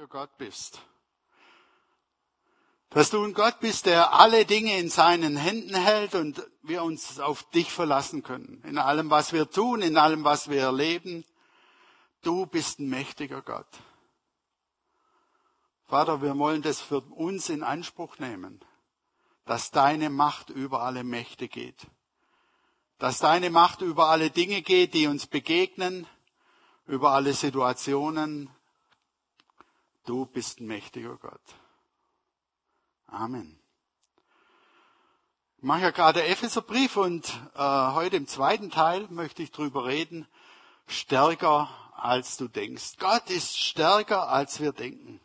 mächtiger Gott bist. Dass du ein Gott bist, der alle Dinge in seinen Händen hält und wir uns auf dich verlassen können. In allem, was wir tun, in allem, was wir erleben. Du bist ein mächtiger Gott. Vater, wir wollen das für uns in Anspruch nehmen, dass deine Macht über alle Mächte geht. Dass deine Macht über alle Dinge geht, die uns begegnen, über alle Situationen. Du bist ein mächtiger Gott. Amen. Ich mache ja gerade Epheserbrief und äh, heute im zweiten Teil möchte ich drüber reden, stärker als du denkst. Gott ist stärker als wir denken.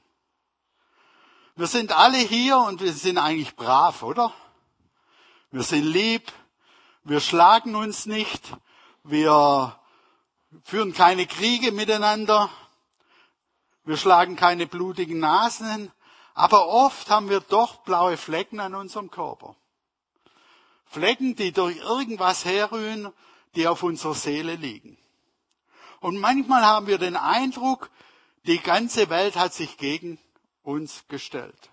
Wir sind alle hier und wir sind eigentlich brav, oder? Wir sind lieb, wir schlagen uns nicht, wir führen keine Kriege miteinander, wir schlagen keine blutigen Nasen, aber oft haben wir doch blaue Flecken an unserem Körper. Flecken, die durch irgendwas herrühren, die auf unserer Seele liegen. Und manchmal haben wir den Eindruck, die ganze Welt hat sich gegen uns gestellt.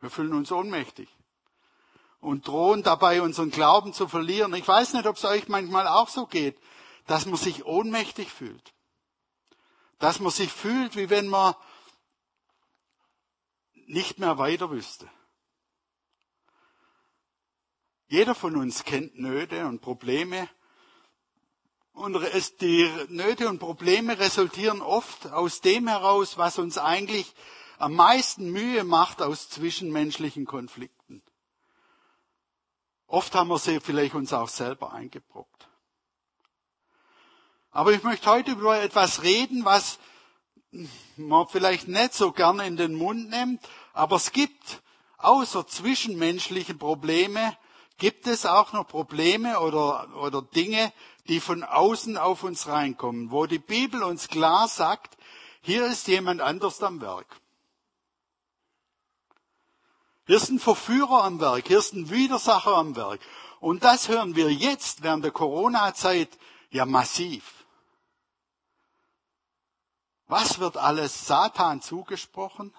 Wir fühlen uns ohnmächtig und drohen dabei, unseren Glauben zu verlieren. Ich weiß nicht, ob es euch manchmal auch so geht, dass man sich ohnmächtig fühlt. Dass man sich fühlt, wie wenn man nicht mehr weiter wüsste. Jeder von uns kennt Nöte und Probleme. Und die Nöte und Probleme resultieren oft aus dem heraus, was uns eigentlich am meisten Mühe macht aus zwischenmenschlichen Konflikten. Oft haben wir sie vielleicht uns auch selber eingebrockt. Aber ich möchte heute über etwas reden, was man vielleicht nicht so gerne in den Mund nimmt, aber es gibt außer zwischenmenschliche Probleme, gibt es auch noch Probleme oder, oder Dinge, die von außen auf uns reinkommen, wo die Bibel uns klar sagt, hier ist jemand anders am Werk. Hier ist ein Verführer am Werk, hier ist ein Widersacher am Werk. Und das hören wir jetzt während der Corona-Zeit ja massiv. Was wird alles Satan zugesprochen?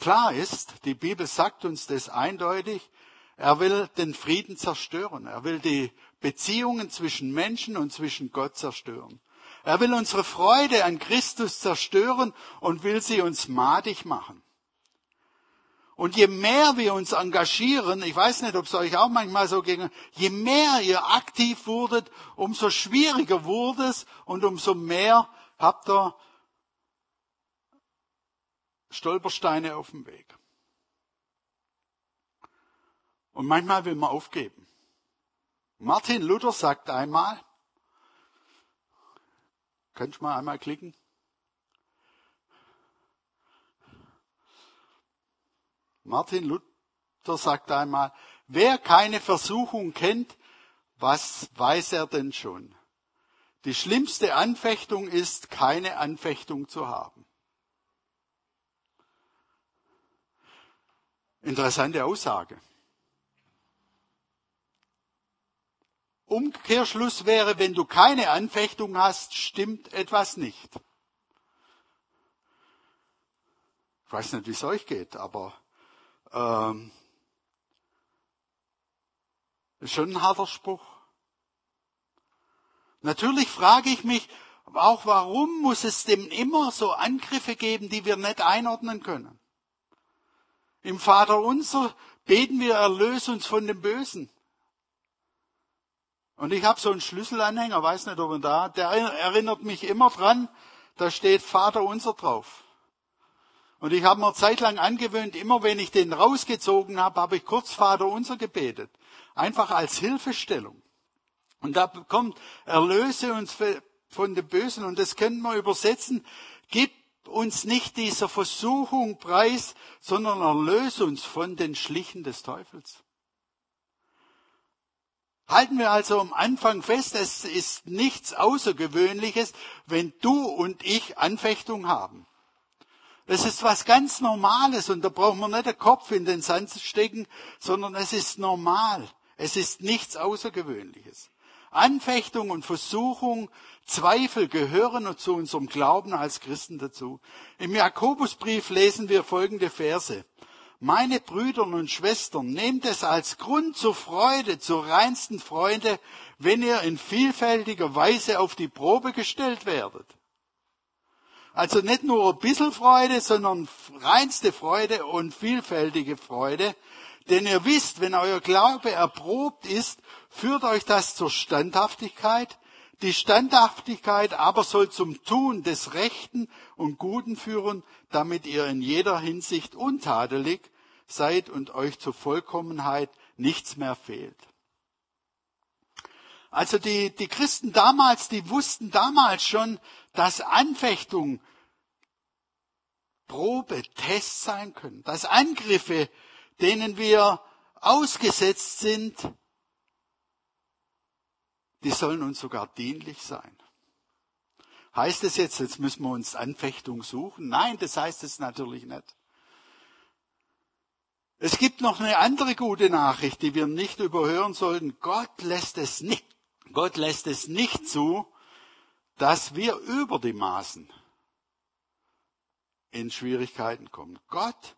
Klar ist, die Bibel sagt uns das eindeutig, er will den Frieden zerstören. Er will die Beziehungen zwischen Menschen und zwischen Gott zerstören. Er will unsere Freude an Christus zerstören und will sie uns madig machen. Und je mehr wir uns engagieren, ich weiß nicht, ob es euch auch manchmal so ging, je mehr ihr aktiv wurdet, umso schwieriger wurde es und umso mehr habt ihr Stolpersteine auf dem Weg. Und manchmal will man aufgeben. Martin Luther sagt einmal, könnt ihr mal einmal klicken? Martin Luther sagt einmal, wer keine Versuchung kennt, was weiß er denn schon? Die schlimmste Anfechtung ist, keine Anfechtung zu haben. Interessante Aussage. Umkehrschluss wäre, wenn du keine Anfechtung hast, stimmt etwas nicht. Ich weiß nicht, wie es euch geht, aber ähm, ist schon ein harter Spruch. Natürlich frage ich mich auch, warum muss es dem immer so Angriffe geben, die wir nicht einordnen können? Im Vater unser beten wir, erlöse uns von dem Bösen. Und ich habe so einen Schlüsselanhänger, weiß nicht, ob er da, der erinnert mich immer dran, da steht Vater unser drauf. Und ich habe mir zeitlang angewöhnt, immer wenn ich den rausgezogen habe, habe ich kurz Vater unser gebetet. Einfach als Hilfestellung. Und da kommt, erlöse uns von dem Bösen. Und das können wir übersetzen, gib uns nicht dieser Versuchung preis, sondern erlöse uns von den Schlichen des Teufels. Halten wir also am Anfang fest, es ist nichts Außergewöhnliches, wenn du und ich Anfechtung haben. Es ist was ganz Normales und da braucht man nicht den Kopf in den Sand stecken, sondern es ist normal. Es ist nichts Außergewöhnliches. Anfechtung und Versuchung, Zweifel gehören zu unserem Glauben als Christen dazu. Im Jakobusbrief lesen wir folgende Verse. Meine Brüder und Schwestern, nehmt es als Grund zur Freude, zur reinsten Freude, wenn ihr in vielfältiger Weise auf die Probe gestellt werdet. Also nicht nur ein bisschen Freude, sondern reinste Freude und vielfältige Freude. Denn ihr wisst, wenn euer Glaube erprobt ist, führt euch das zur Standhaftigkeit. Die Standhaftigkeit aber soll zum Tun des Rechten und Guten führen, damit ihr in jeder Hinsicht untadelig seid und euch zur Vollkommenheit nichts mehr fehlt. Also die, die Christen damals, die wussten damals schon, dass Anfechtung Probe, Test sein können, dass Angriffe, denen wir ausgesetzt sind, die sollen uns sogar dienlich sein. Heißt es jetzt, jetzt müssen wir uns Anfechtung suchen? Nein, das heißt es natürlich nicht. Es gibt noch eine andere gute Nachricht, die wir nicht überhören sollten. Gott lässt es nicht, Gott lässt es nicht zu, dass wir über die Maßen in Schwierigkeiten kommen. Gott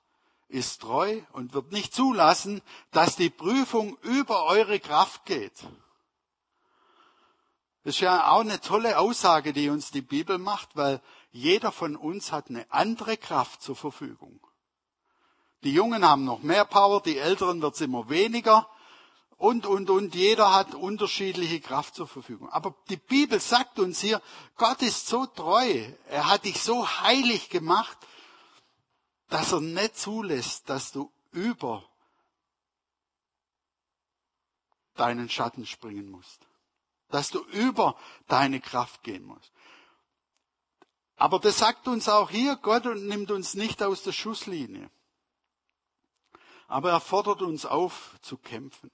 ist treu und wird nicht zulassen, dass die Prüfung über eure Kraft geht. Das ist ja auch eine tolle Aussage, die uns die Bibel macht, weil jeder von uns hat eine andere Kraft zur Verfügung. Die Jungen haben noch mehr Power, die Älteren wird es immer weniger und, und, und. Jeder hat unterschiedliche Kraft zur Verfügung. Aber die Bibel sagt uns hier, Gott ist so treu. Er hat dich so heilig gemacht, dass er nicht zulässt, dass du über deinen Schatten springen musst. Dass du über deine Kraft gehen musst. Aber das sagt uns auch hier, Gott nimmt uns nicht aus der Schusslinie. Aber er fordert uns auf zu kämpfen.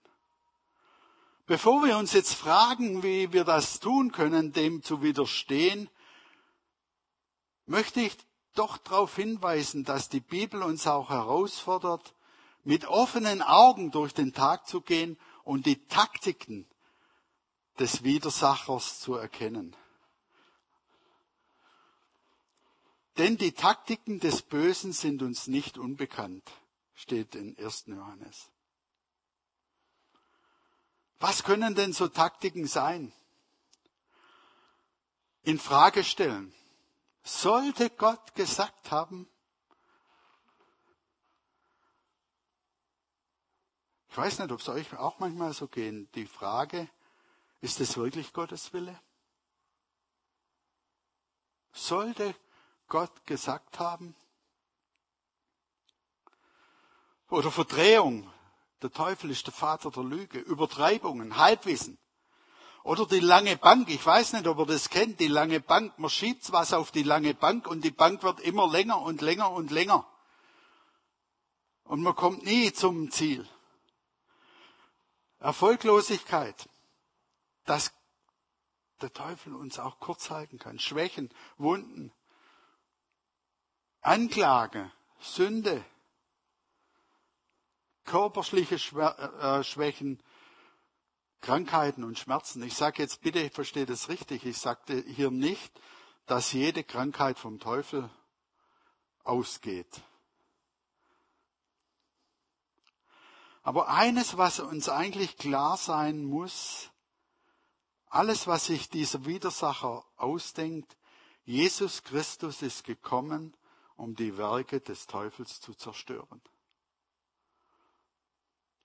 Bevor wir uns jetzt fragen, wie wir das tun können, dem zu widerstehen, möchte ich doch darauf hinweisen, dass die Bibel uns auch herausfordert, mit offenen Augen durch den Tag zu gehen und die Taktiken des Widersachers zu erkennen. Denn die Taktiken des Bösen sind uns nicht unbekannt, steht in 1. Johannes. Was können denn so Taktiken sein? In Frage stellen. Sollte Gott gesagt haben, ich weiß nicht, ob es euch auch manchmal so geht, die Frage, ist es wirklich Gottes Wille? Sollte Gott gesagt haben? Oder Verdrehung, der Teufel ist der Vater der Lüge. Übertreibungen, Halbwissen. Oder die lange Bank. Ich weiß nicht, ob ihr das kennt, die lange Bank. Man schiebt was auf die lange Bank und die Bank wird immer länger und länger und länger. Und man kommt nie zum Ziel. Erfolglosigkeit. Dass der Teufel uns auch kurz halten kann. Schwächen, Wunden, Anklage, Sünde, körperliche äh, Schwächen, Krankheiten und Schmerzen. Ich sage jetzt bitte, ich verstehe das richtig. Ich sagte hier nicht, dass jede Krankheit vom Teufel ausgeht. Aber eines, was uns eigentlich klar sein muss, alles, was sich dieser Widersacher ausdenkt, Jesus Christus ist gekommen, um die Werke des Teufels zu zerstören.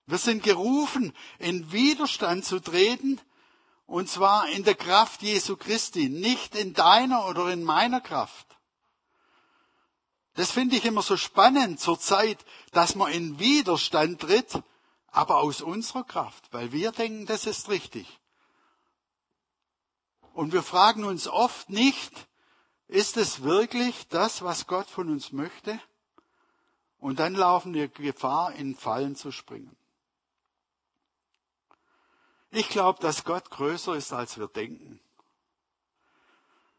Wir sind gerufen, in Widerstand zu treten, und zwar in der Kraft Jesu Christi, nicht in deiner oder in meiner Kraft. Das finde ich immer so spannend zur Zeit, dass man in Widerstand tritt, aber aus unserer Kraft, weil wir denken, das ist richtig. Und wir fragen uns oft nicht, ist es wirklich das, was Gott von uns möchte? Und dann laufen wir Gefahr, in Fallen zu springen. Ich glaube, dass Gott größer ist, als wir denken.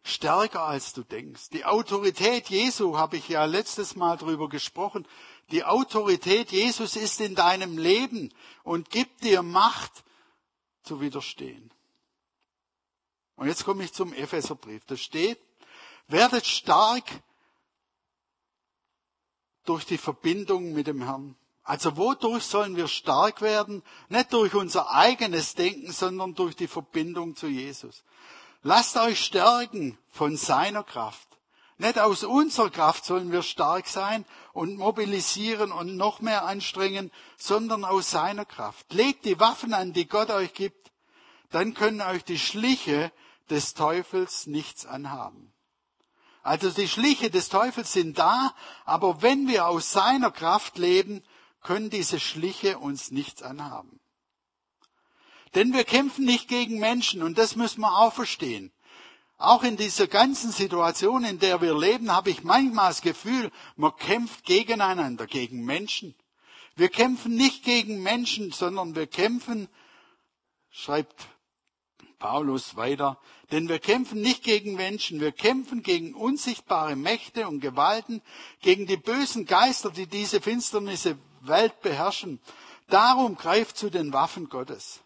Stärker, als du denkst. Die Autorität Jesu habe ich ja letztes Mal drüber gesprochen. Die Autorität Jesus ist in deinem Leben und gibt dir Macht zu widerstehen. Und jetzt komme ich zum Epheserbrief. Da steht, werdet stark durch die Verbindung mit dem Herrn. Also wodurch sollen wir stark werden? Nicht durch unser eigenes Denken, sondern durch die Verbindung zu Jesus. Lasst euch stärken von seiner Kraft. Nicht aus unserer Kraft sollen wir stark sein und mobilisieren und noch mehr anstrengen, sondern aus seiner Kraft. Legt die Waffen an, die Gott euch gibt, dann können euch die Schliche des Teufels nichts anhaben. Also die Schliche des Teufels sind da, aber wenn wir aus seiner Kraft leben, können diese Schliche uns nichts anhaben. Denn wir kämpfen nicht gegen Menschen und das müssen wir auch verstehen. Auch in dieser ganzen Situation, in der wir leben, habe ich manchmal das Gefühl, man kämpft gegeneinander, gegen Menschen. Wir kämpfen nicht gegen Menschen, sondern wir kämpfen, schreibt Paulus weiter, denn wir kämpfen nicht gegen Menschen, wir kämpfen gegen unsichtbare Mächte und Gewalten, gegen die bösen Geister, die diese finsternisse Welt beherrschen. Darum greift zu den Waffen Gottes.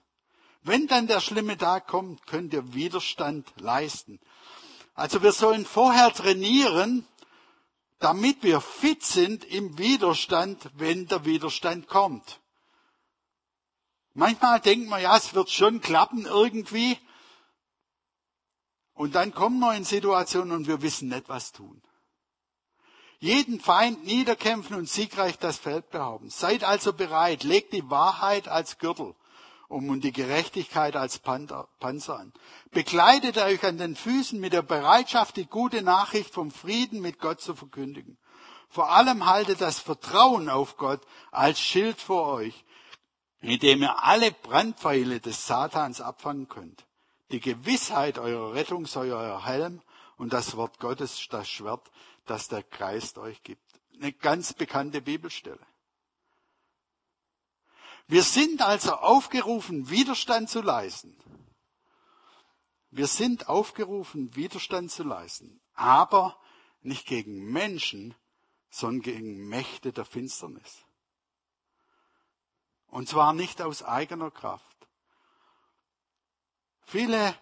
Wenn dann der schlimme Tag kommt, könnt ihr Widerstand leisten. Also wir sollen vorher trainieren, damit wir fit sind im Widerstand, wenn der Widerstand kommt. Manchmal denkt man, ja, es wird schon klappen irgendwie. Und dann kommen wir in Situationen und wir wissen nicht, was tun. Jeden Feind niederkämpfen und siegreich das Feld behaupten. Seid also bereit, legt die Wahrheit als Gürtel um und die Gerechtigkeit als Panzer an. Bekleidet euch an den Füßen mit der Bereitschaft, die gute Nachricht vom Frieden mit Gott zu verkündigen. Vor allem haltet das Vertrauen auf Gott als Schild vor euch, mit dem ihr alle Brandpfeile des Satans abfangen könnt. Die Gewissheit eurer Rettung sei euer Helm und das Wort Gottes das Schwert, das der Geist euch gibt. Eine ganz bekannte Bibelstelle. Wir sind also aufgerufen, Widerstand zu leisten. Wir sind aufgerufen, Widerstand zu leisten, aber nicht gegen Menschen, sondern gegen Mächte der Finsternis. Und zwar nicht aus eigener Kraft. Viele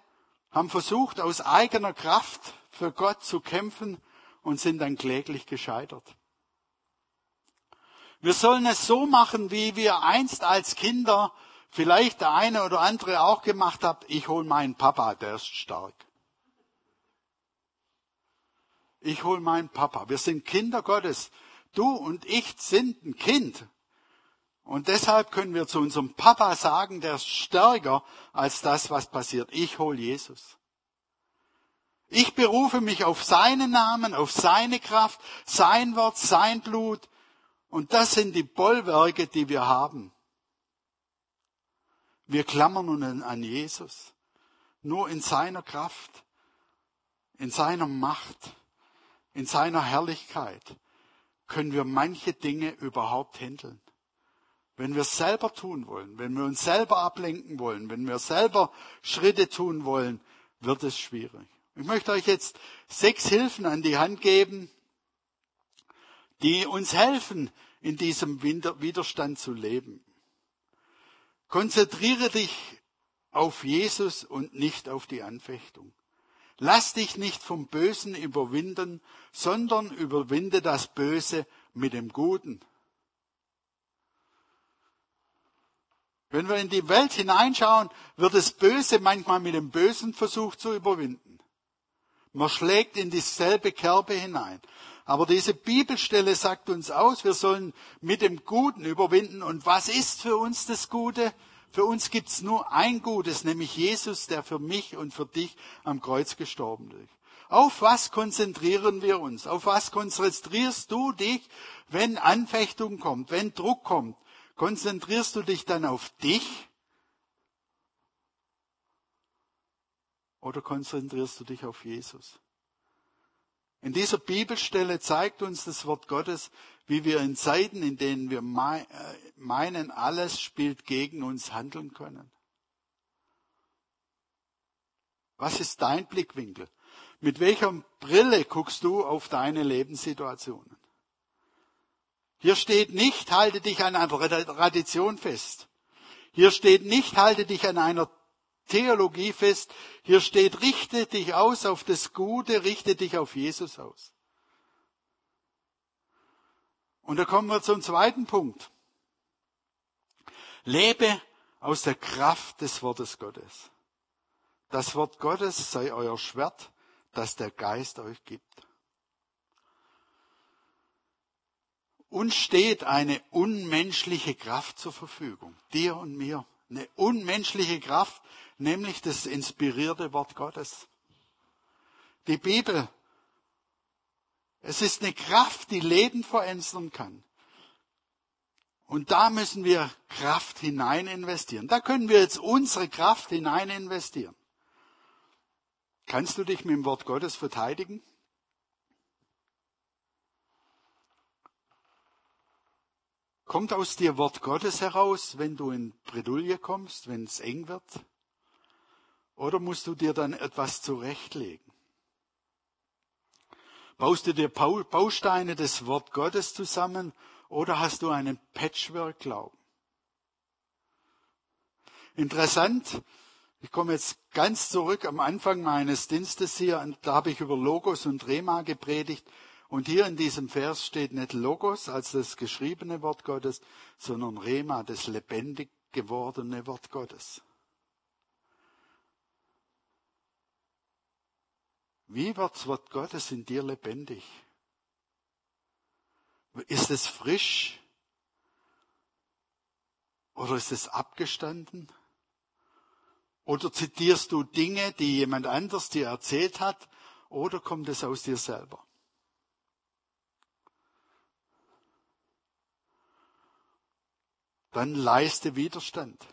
haben versucht, aus eigener Kraft für Gott zu kämpfen und sind dann kläglich gescheitert. Wir sollen es so machen, wie wir einst als Kinder vielleicht der eine oder andere auch gemacht hat. Ich hol meinen Papa, der ist stark. Ich hol meinen Papa. Wir sind Kinder Gottes. Du und ich sind ein Kind. Und deshalb können wir zu unserem Papa sagen, der ist stärker als das, was passiert. Ich hol Jesus. Ich berufe mich auf seinen Namen, auf seine Kraft, sein Wort, sein Blut. Und das sind die Bollwerke, die wir haben. Wir klammern nun an Jesus. Nur in seiner Kraft, in seiner Macht, in seiner Herrlichkeit können wir manche Dinge überhaupt handeln. Wenn wir es selber tun wollen, wenn wir uns selber ablenken wollen, wenn wir selber Schritte tun wollen, wird es schwierig. Ich möchte euch jetzt sechs Hilfen an die Hand geben, die uns helfen, in diesem Widerstand zu leben. Konzentriere dich auf Jesus und nicht auf die Anfechtung. Lass dich nicht vom Bösen überwinden, sondern überwinde das Böse mit dem Guten. Wenn wir in die Welt hineinschauen, wird das Böse manchmal mit dem Bösen versucht zu überwinden. Man schlägt in dieselbe Kerbe hinein. Aber diese Bibelstelle sagt uns aus, wir sollen mit dem Guten überwinden. Und was ist für uns das Gute? Für uns gibt's nur ein Gutes, nämlich Jesus, der für mich und für dich am Kreuz gestorben ist. Auf was konzentrieren wir uns? Auf was konzentrierst du dich, wenn Anfechtung kommt, wenn Druck kommt? Konzentrierst du dich dann auf dich? Oder konzentrierst du dich auf Jesus? In dieser Bibelstelle zeigt uns das Wort Gottes, wie wir in Zeiten, in denen wir äh, meinen, alles spielt gegen uns, handeln können. Was ist dein Blickwinkel? Mit welcher Brille guckst du auf deine Lebenssituationen? Hier steht nicht, halte dich an einer Tradition fest. Hier steht nicht, halte dich an einer Theologie fest. Hier steht, richte dich aus auf das Gute, richte dich auf Jesus aus. Und da kommen wir zum zweiten Punkt. Lebe aus der Kraft des Wortes Gottes. Das Wort Gottes sei euer Schwert, das der Geist euch gibt. Uns steht eine unmenschliche Kraft zur Verfügung, dir und mir. Eine unmenschliche Kraft, nämlich das inspirierte Wort Gottes. Die Bibel es ist eine Kraft, die Leben verändern kann. Und da müssen wir Kraft hinein investieren. Da können wir jetzt unsere Kraft hinein investieren. Kannst du dich mit dem Wort Gottes verteidigen? Kommt aus dir Wort Gottes heraus, wenn du in Bredouille kommst, wenn es eng wird? Oder musst du dir dann etwas zurechtlegen? Baust du dir Bausteine des Wort Gottes zusammen oder hast du einen Patchwork-Glauben? Interessant, ich komme jetzt ganz zurück am Anfang meines Dienstes hier, da habe ich über Logos und Rema gepredigt. Und hier in diesem Vers steht nicht Logos als das geschriebene Wort Gottes, sondern Rema, das lebendig gewordene Wort Gottes. Wie wird das Wort Gottes in dir lebendig? Ist es frisch? Oder ist es abgestanden? Oder zitierst du Dinge, die jemand anders dir erzählt hat? Oder kommt es aus dir selber? Dann leiste Widerstand.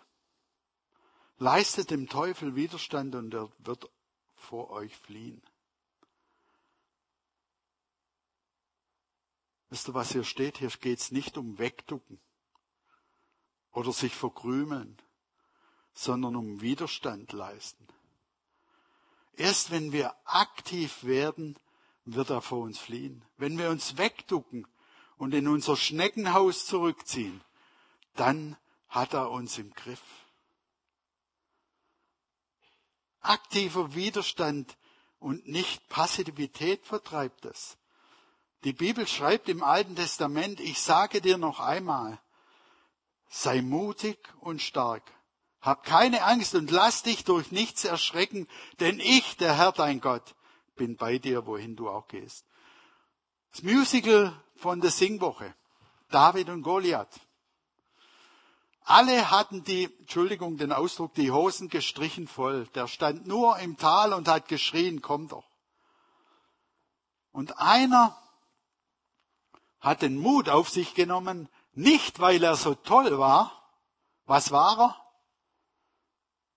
Leiste dem Teufel Widerstand und er wird vor euch fliehen. Wisst ihr, was hier steht? Hier geht es nicht um Wegducken oder sich verkrümeln, sondern um Widerstand leisten. Erst wenn wir aktiv werden, wird er vor uns fliehen. Wenn wir uns wegducken und in unser Schneckenhaus zurückziehen, dann hat er uns im Griff. Aktiver Widerstand und nicht Passivität vertreibt es. Die Bibel schreibt im Alten Testament, ich sage dir noch einmal, sei mutig und stark. Hab keine Angst und lass dich durch nichts erschrecken, denn ich, der Herr dein Gott, bin bei dir, wohin du auch gehst. Das Musical von der Singwoche. David und Goliath. Alle hatten die, Entschuldigung den Ausdruck, die Hosen gestrichen voll. Der stand nur im Tal und hat geschrien, komm doch. Und einer hat den Mut auf sich genommen, nicht weil er so toll war. Was war er?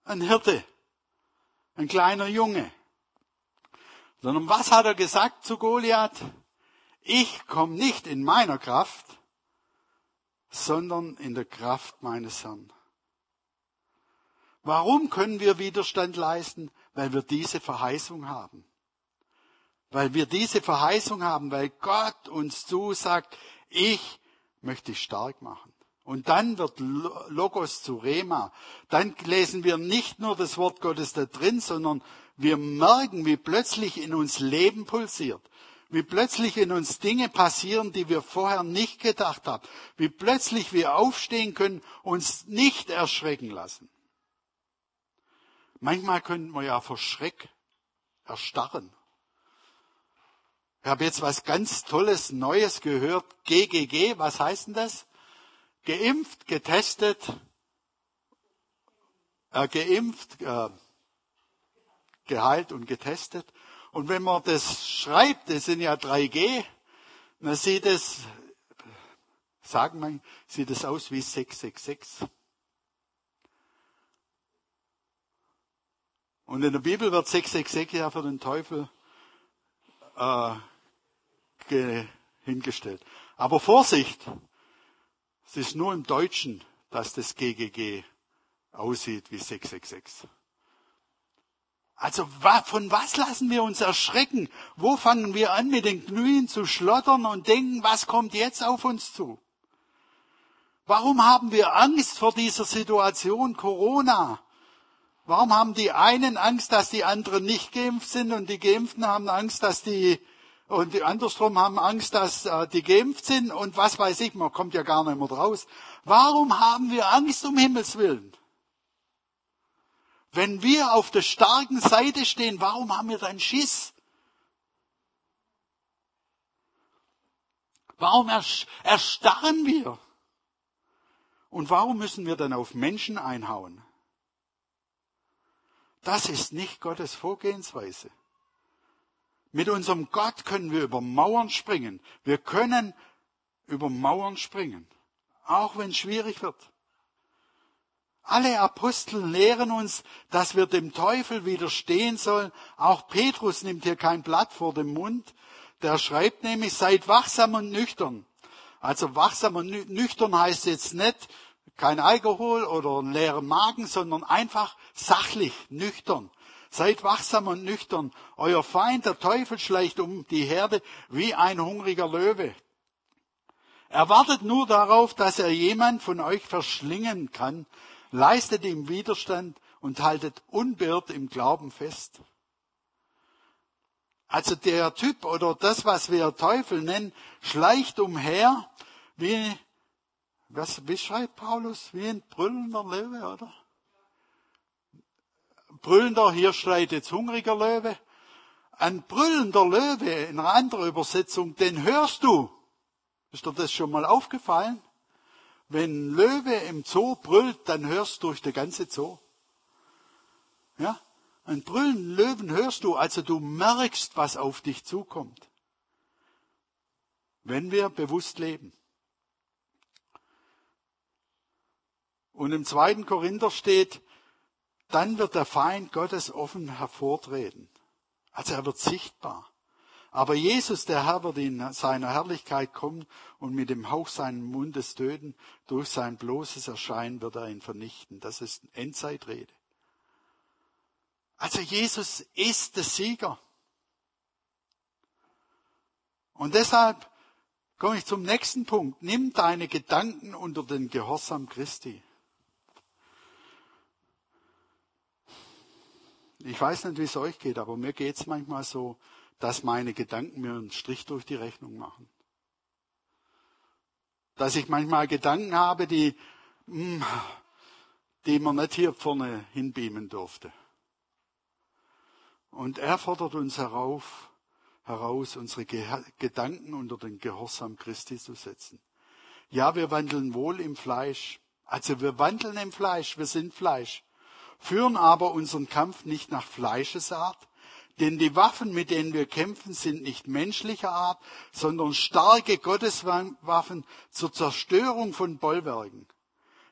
Ein Hirte, ein kleiner Junge. Sondern was hat er gesagt zu Goliath? Ich komme nicht in meiner Kraft, sondern in der Kraft meines Herrn. Warum können wir Widerstand leisten? Weil wir diese Verheißung haben weil wir diese Verheißung haben, weil Gott uns zusagt, ich möchte dich stark machen. Und dann wird Logos zu Rema. Dann lesen wir nicht nur das Wort Gottes da drin, sondern wir merken, wie plötzlich in uns Leben pulsiert. Wie plötzlich in uns Dinge passieren, die wir vorher nicht gedacht haben. Wie plötzlich wir aufstehen können, uns nicht erschrecken lassen. Manchmal könnten wir ja vor Schreck erstarren ich habe jetzt was ganz Tolles, Neues gehört. GGG, was heißt denn das? Geimpft, getestet, äh, geimpft, äh, geheilt und getestet. Und wenn man das schreibt, das sind ja 3G, dann sieht es, sagen wir, sieht es aus wie 666. Und in der Bibel wird 666 ja für den Teufel äh, hingestellt. Aber Vorsicht, es ist nur im Deutschen, dass das GGG aussieht wie 666. Also von was lassen wir uns erschrecken? Wo fangen wir an mit den Knien zu schlottern und denken, was kommt jetzt auf uns zu? Warum haben wir Angst vor dieser Situation Corona? Warum haben die einen Angst, dass die anderen nicht geimpft sind und die Geimpften haben Angst, dass die und die andersrum haben Angst, dass äh, die geimpft sind und was weiß ich, man kommt ja gar nicht mehr draus. Warum haben wir Angst um Himmels Willen? Wenn wir auf der starken Seite stehen, warum haben wir dann Schiss? Warum erstarren wir? Und warum müssen wir dann auf Menschen einhauen? Das ist nicht Gottes Vorgehensweise. Mit unserem Gott können wir über Mauern springen. Wir können über Mauern springen, auch wenn es schwierig wird. Alle Apostel lehren uns, dass wir dem Teufel widerstehen sollen. Auch Petrus nimmt hier kein Blatt vor den Mund. Der schreibt nämlich, seid wachsam und nüchtern. Also wachsam und nüchtern heißt jetzt nicht, kein Alkohol oder einen leeren Magen, sondern einfach sachlich, nüchtern. Seid wachsam und nüchtern. Euer Feind, der Teufel, schleicht um die Herde wie ein hungriger Löwe. Er wartet nur darauf, dass er jemand von euch verschlingen kann. Leistet ihm Widerstand und haltet unbeirrt im Glauben fest. Also der Typ oder das, was wir Teufel nennen, schleicht umher wie was, wie schreibt Paulus? Wie ein brüllender Löwe, oder? Brüllender, hier schreit jetzt hungriger Löwe. Ein brüllender Löwe, in einer anderen Übersetzung, den hörst du. Ist dir das schon mal aufgefallen? Wenn ein Löwe im Zoo brüllt, dann hörst du durch den ganze Zoo. Ja? Ein brüllenden Löwen hörst du, also du merkst, was auf dich zukommt. Wenn wir bewusst leben. Und im zweiten Korinther steht, dann wird der Feind Gottes offen hervortreten. Also er wird sichtbar. Aber Jesus, der Herr, wird in seiner Herrlichkeit kommen und mit dem Hauch seines Mundes töten. Durch sein bloßes Erscheinen wird er ihn vernichten. Das ist Endzeitrede. Also Jesus ist der Sieger. Und deshalb komme ich zum nächsten Punkt. Nimm deine Gedanken unter den Gehorsam Christi. Ich weiß nicht, wie es euch geht, aber mir geht es manchmal so, dass meine Gedanken mir einen Strich durch die Rechnung machen. Dass ich manchmal Gedanken habe, die, hm, die man nicht hier vorne hinbeamen durfte. Und er fordert uns herauf, heraus, unsere Gedanken unter den Gehorsam Christi zu setzen. Ja, wir wandeln wohl im Fleisch. Also wir wandeln im Fleisch, wir sind Fleisch führen aber unseren Kampf nicht nach Fleischesart, denn die Waffen, mit denen wir kämpfen, sind nicht menschlicher Art, sondern starke Gotteswaffen zur Zerstörung von Bollwerken.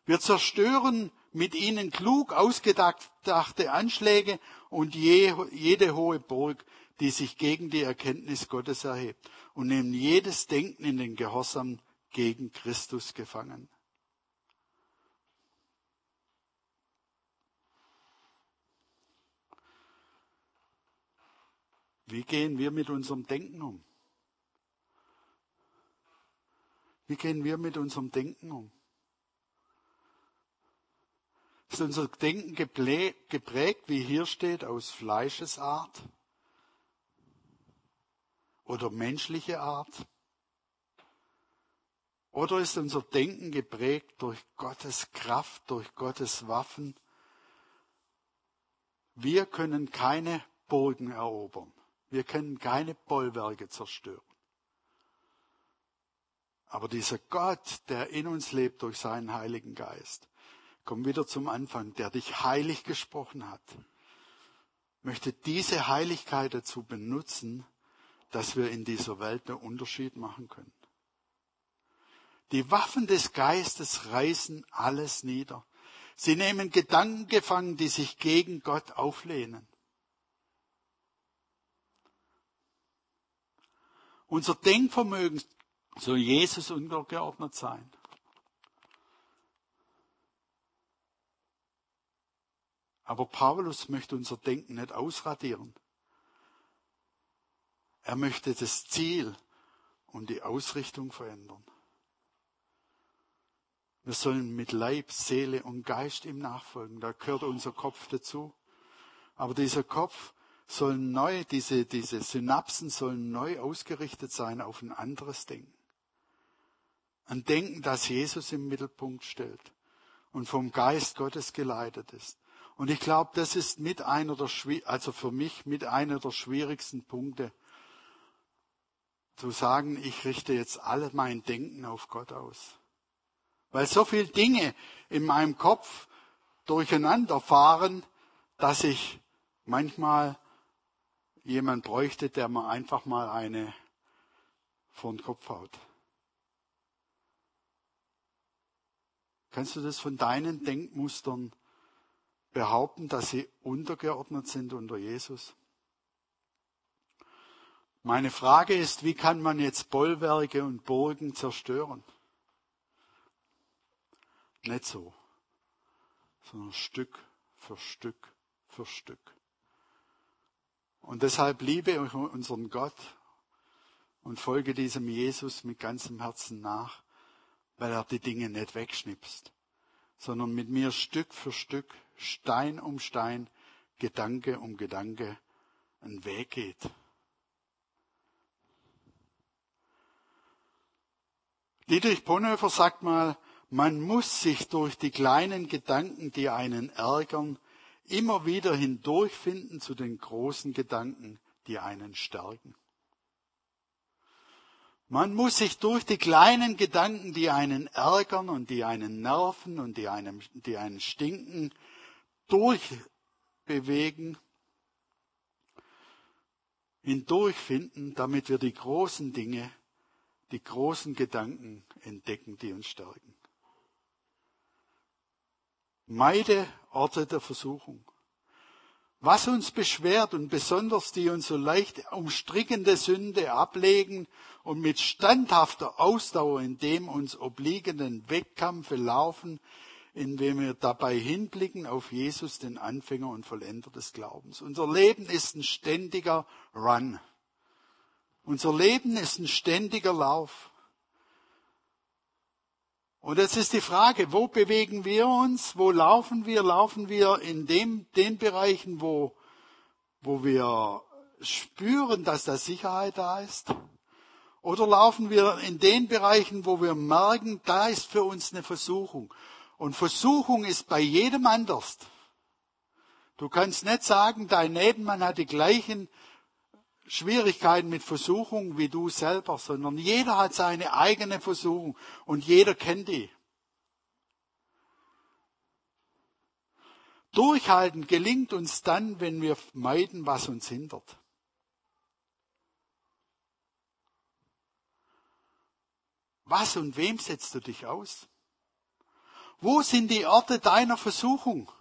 Wir zerstören mit ihnen klug ausgedachte Anschläge und jede hohe Burg, die sich gegen die Erkenntnis Gottes erhebt und nehmen jedes Denken in den Gehorsam gegen Christus gefangen. Wie gehen wir mit unserem Denken um? Wie gehen wir mit unserem Denken um? Ist unser Denken geprägt, wie hier steht, aus Fleischesart oder menschliche Art? Oder ist unser Denken geprägt durch Gottes Kraft, durch Gottes Waffen? Wir können keine Burgen erobern. Wir können keine Bollwerke zerstören. Aber dieser Gott, der in uns lebt durch seinen Heiligen Geist, komm wieder zum Anfang, der dich heilig gesprochen hat, möchte diese Heiligkeit dazu benutzen, dass wir in dieser Welt einen Unterschied machen können. Die Waffen des Geistes reißen alles nieder. Sie nehmen Gedanken gefangen, die sich gegen Gott auflehnen. Unser Denkvermögen soll Jesus untergeordnet sein. Aber Paulus möchte unser Denken nicht ausradieren. Er möchte das Ziel und die Ausrichtung verändern. Wir sollen mit Leib, Seele und Geist ihm nachfolgen. Da gehört unser Kopf dazu. Aber dieser Kopf soll neu, diese, diese Synapsen sollen neu ausgerichtet sein auf ein anderes Denken. Ein Denken, das Jesus im Mittelpunkt stellt und vom Geist Gottes geleitet ist. Und ich glaube, das ist mit einer der, also für mich mit einer der schwierigsten Punkte, zu sagen, ich richte jetzt alle mein Denken auf Gott aus. Weil so viele Dinge in meinem Kopf durcheinander fahren, dass ich manchmal jemand bräuchte, der mir einfach mal eine vor den Kopf haut. Kannst du das von deinen Denkmustern behaupten, dass sie untergeordnet sind unter Jesus? Meine Frage ist, wie kann man jetzt Bollwerke und Burgen zerstören? Nicht so, sondern Stück für Stück für Stück. Und deshalb liebe unseren Gott und folge diesem Jesus mit ganzem Herzen nach, weil er die Dinge nicht wegschnipst, sondern mit mir Stück für Stück, Stein um Stein, Gedanke um Gedanke einen Weg geht. Dietrich Bonhoeffer sagt mal, man muss sich durch die kleinen Gedanken, die einen ärgern, immer wieder hindurchfinden zu den großen Gedanken, die einen stärken. Man muss sich durch die kleinen Gedanken, die einen ärgern und die einen nerven und die, einem, die einen stinken, durchbewegen, hindurchfinden, damit wir die großen Dinge, die großen Gedanken entdecken, die uns stärken. Meide Orte der Versuchung. Was uns beschwert und besonders die uns so leicht umstrickende Sünde ablegen und mit standhafter Ausdauer in dem uns obliegenden Wettkampfe laufen, indem wir dabei hinblicken auf Jesus, den Anfänger und Vollender des Glaubens. Unser Leben ist ein ständiger Run. Unser Leben ist ein ständiger Lauf. Und jetzt ist die Frage, wo bewegen wir uns? Wo laufen wir? Laufen wir in dem, den Bereichen, wo, wo wir spüren, dass da Sicherheit da ist? Oder laufen wir in den Bereichen, wo wir merken, da ist für uns eine Versuchung? Und Versuchung ist bei jedem anders. Du kannst nicht sagen, dein Nebenmann hat die gleichen Schwierigkeiten mit Versuchung wie du selber, sondern jeder hat seine eigene Versuchung und jeder kennt die. Durchhalten gelingt uns dann, wenn wir meiden, was uns hindert. Was und wem setzt du dich aus? Wo sind die Orte deiner Versuchung?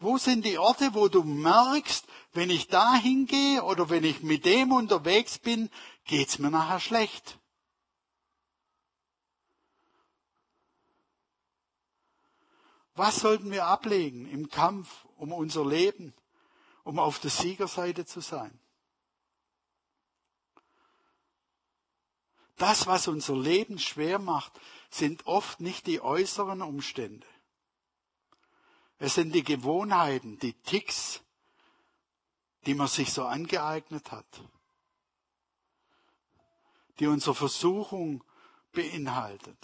Wo sind die Orte, wo du merkst, wenn ich da hingehe oder wenn ich mit dem unterwegs bin, geht's mir nachher schlecht? Was sollten wir ablegen im Kampf um unser Leben, um auf der Siegerseite zu sein? Das, was unser Leben schwer macht, sind oft nicht die äußeren Umstände. Es sind die Gewohnheiten, die Ticks, die man sich so angeeignet hat, die unsere Versuchung beinhaltet.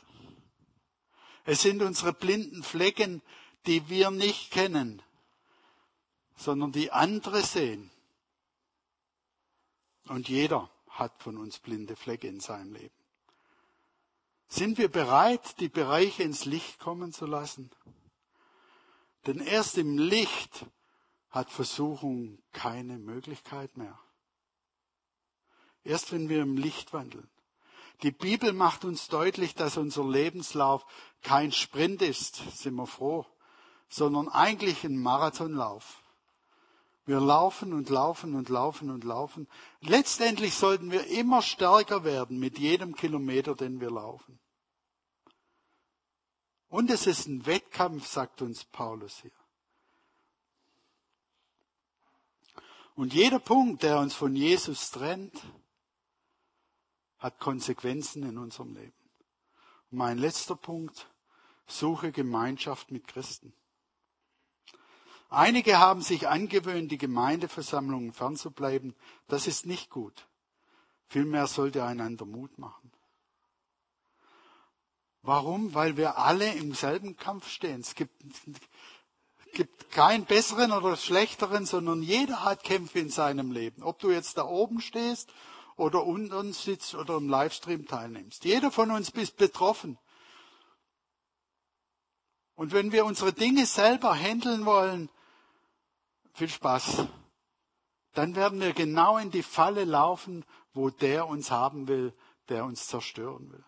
Es sind unsere blinden Flecken, die wir nicht kennen, sondern die andere sehen. Und jeder hat von uns blinde Flecke in seinem Leben. Sind wir bereit, die Bereiche ins Licht kommen zu lassen? Denn erst im Licht hat Versuchung keine Möglichkeit mehr. Erst wenn wir im Licht wandeln. Die Bibel macht uns deutlich, dass unser Lebenslauf kein Sprint ist, sind wir froh, sondern eigentlich ein Marathonlauf. Wir laufen und laufen und laufen und laufen. Letztendlich sollten wir immer stärker werden mit jedem Kilometer, den wir laufen. Und es ist ein Wettkampf, sagt uns Paulus hier. Und jeder Punkt, der uns von Jesus trennt, hat Konsequenzen in unserem Leben. Und mein letzter Punkt, Suche Gemeinschaft mit Christen. Einige haben sich angewöhnt, die Gemeindeversammlungen fernzubleiben. Das ist nicht gut. Vielmehr sollte einander Mut machen. Warum? Weil wir alle im selben Kampf stehen. Es gibt, gibt keinen besseren oder schlechteren, sondern jeder hat Kämpfe in seinem Leben. Ob du jetzt da oben stehst oder unten sitzt oder im Livestream teilnimmst. Jeder von uns ist betroffen. Und wenn wir unsere Dinge selber handeln wollen, viel Spaß. Dann werden wir genau in die Falle laufen, wo der uns haben will, der uns zerstören will.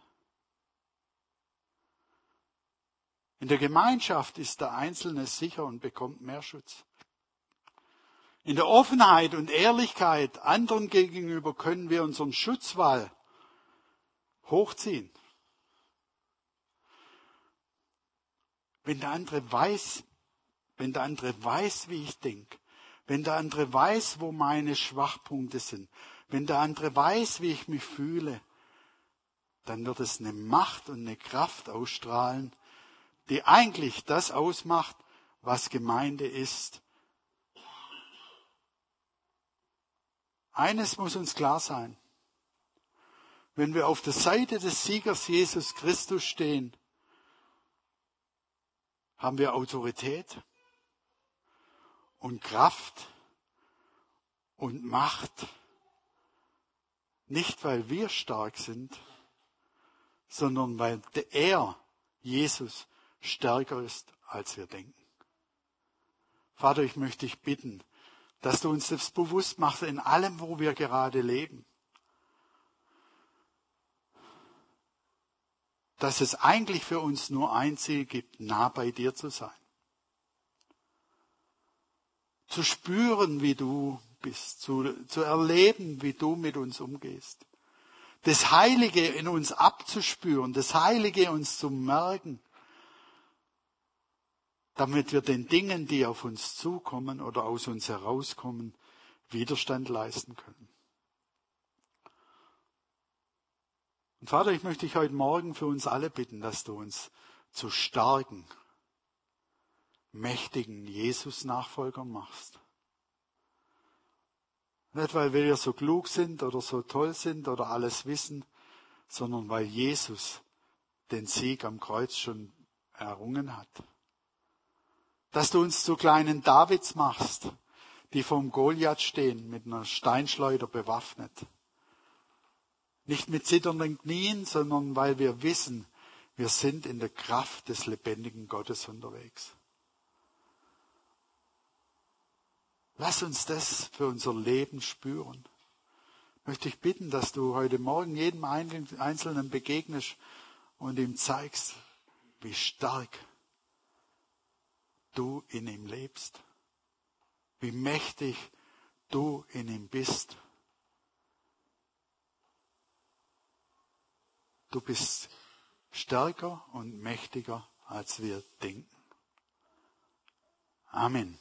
In der Gemeinschaft ist der Einzelne sicher und bekommt mehr Schutz. In der Offenheit und Ehrlichkeit anderen gegenüber können wir unseren Schutzwall hochziehen. Wenn der andere weiß, wenn der andere weiß, wie ich denke, wenn der andere weiß, wo meine Schwachpunkte sind, wenn der andere weiß, wie ich mich fühle, dann wird es eine Macht und eine Kraft ausstrahlen, die eigentlich das ausmacht, was Gemeinde ist. Eines muss uns klar sein. Wenn wir auf der Seite des Siegers Jesus Christus stehen, haben wir Autorität und Kraft und Macht. Nicht weil wir stark sind, sondern weil er, Jesus, stärker ist, als wir denken. Vater, ich möchte dich bitten, dass du uns das bewusst machst in allem, wo wir gerade leben. Dass es eigentlich für uns nur ein Ziel gibt, nah bei dir zu sein. Zu spüren, wie du bist, zu, zu erleben, wie du mit uns umgehst. Das Heilige in uns abzuspüren, das Heilige uns zu merken damit wir den Dingen, die auf uns zukommen oder aus uns herauskommen, Widerstand leisten können. Und Vater, ich möchte dich heute Morgen für uns alle bitten, dass du uns zu starken, mächtigen Jesus-Nachfolgern machst. Nicht, weil wir so klug sind oder so toll sind oder alles wissen, sondern weil Jesus den Sieg am Kreuz schon errungen hat dass du uns zu kleinen Davids machst, die vom Goliath stehen, mit einer Steinschleuder bewaffnet. Nicht mit zitternden Knien, sondern weil wir wissen, wir sind in der Kraft des lebendigen Gottes unterwegs. Lass uns das für unser Leben spüren. Möchte ich bitten, dass du heute Morgen jedem Einzelnen begegnest und ihm zeigst, wie stark du in ihm lebst, wie mächtig du in ihm bist. Du bist stärker und mächtiger, als wir denken. Amen.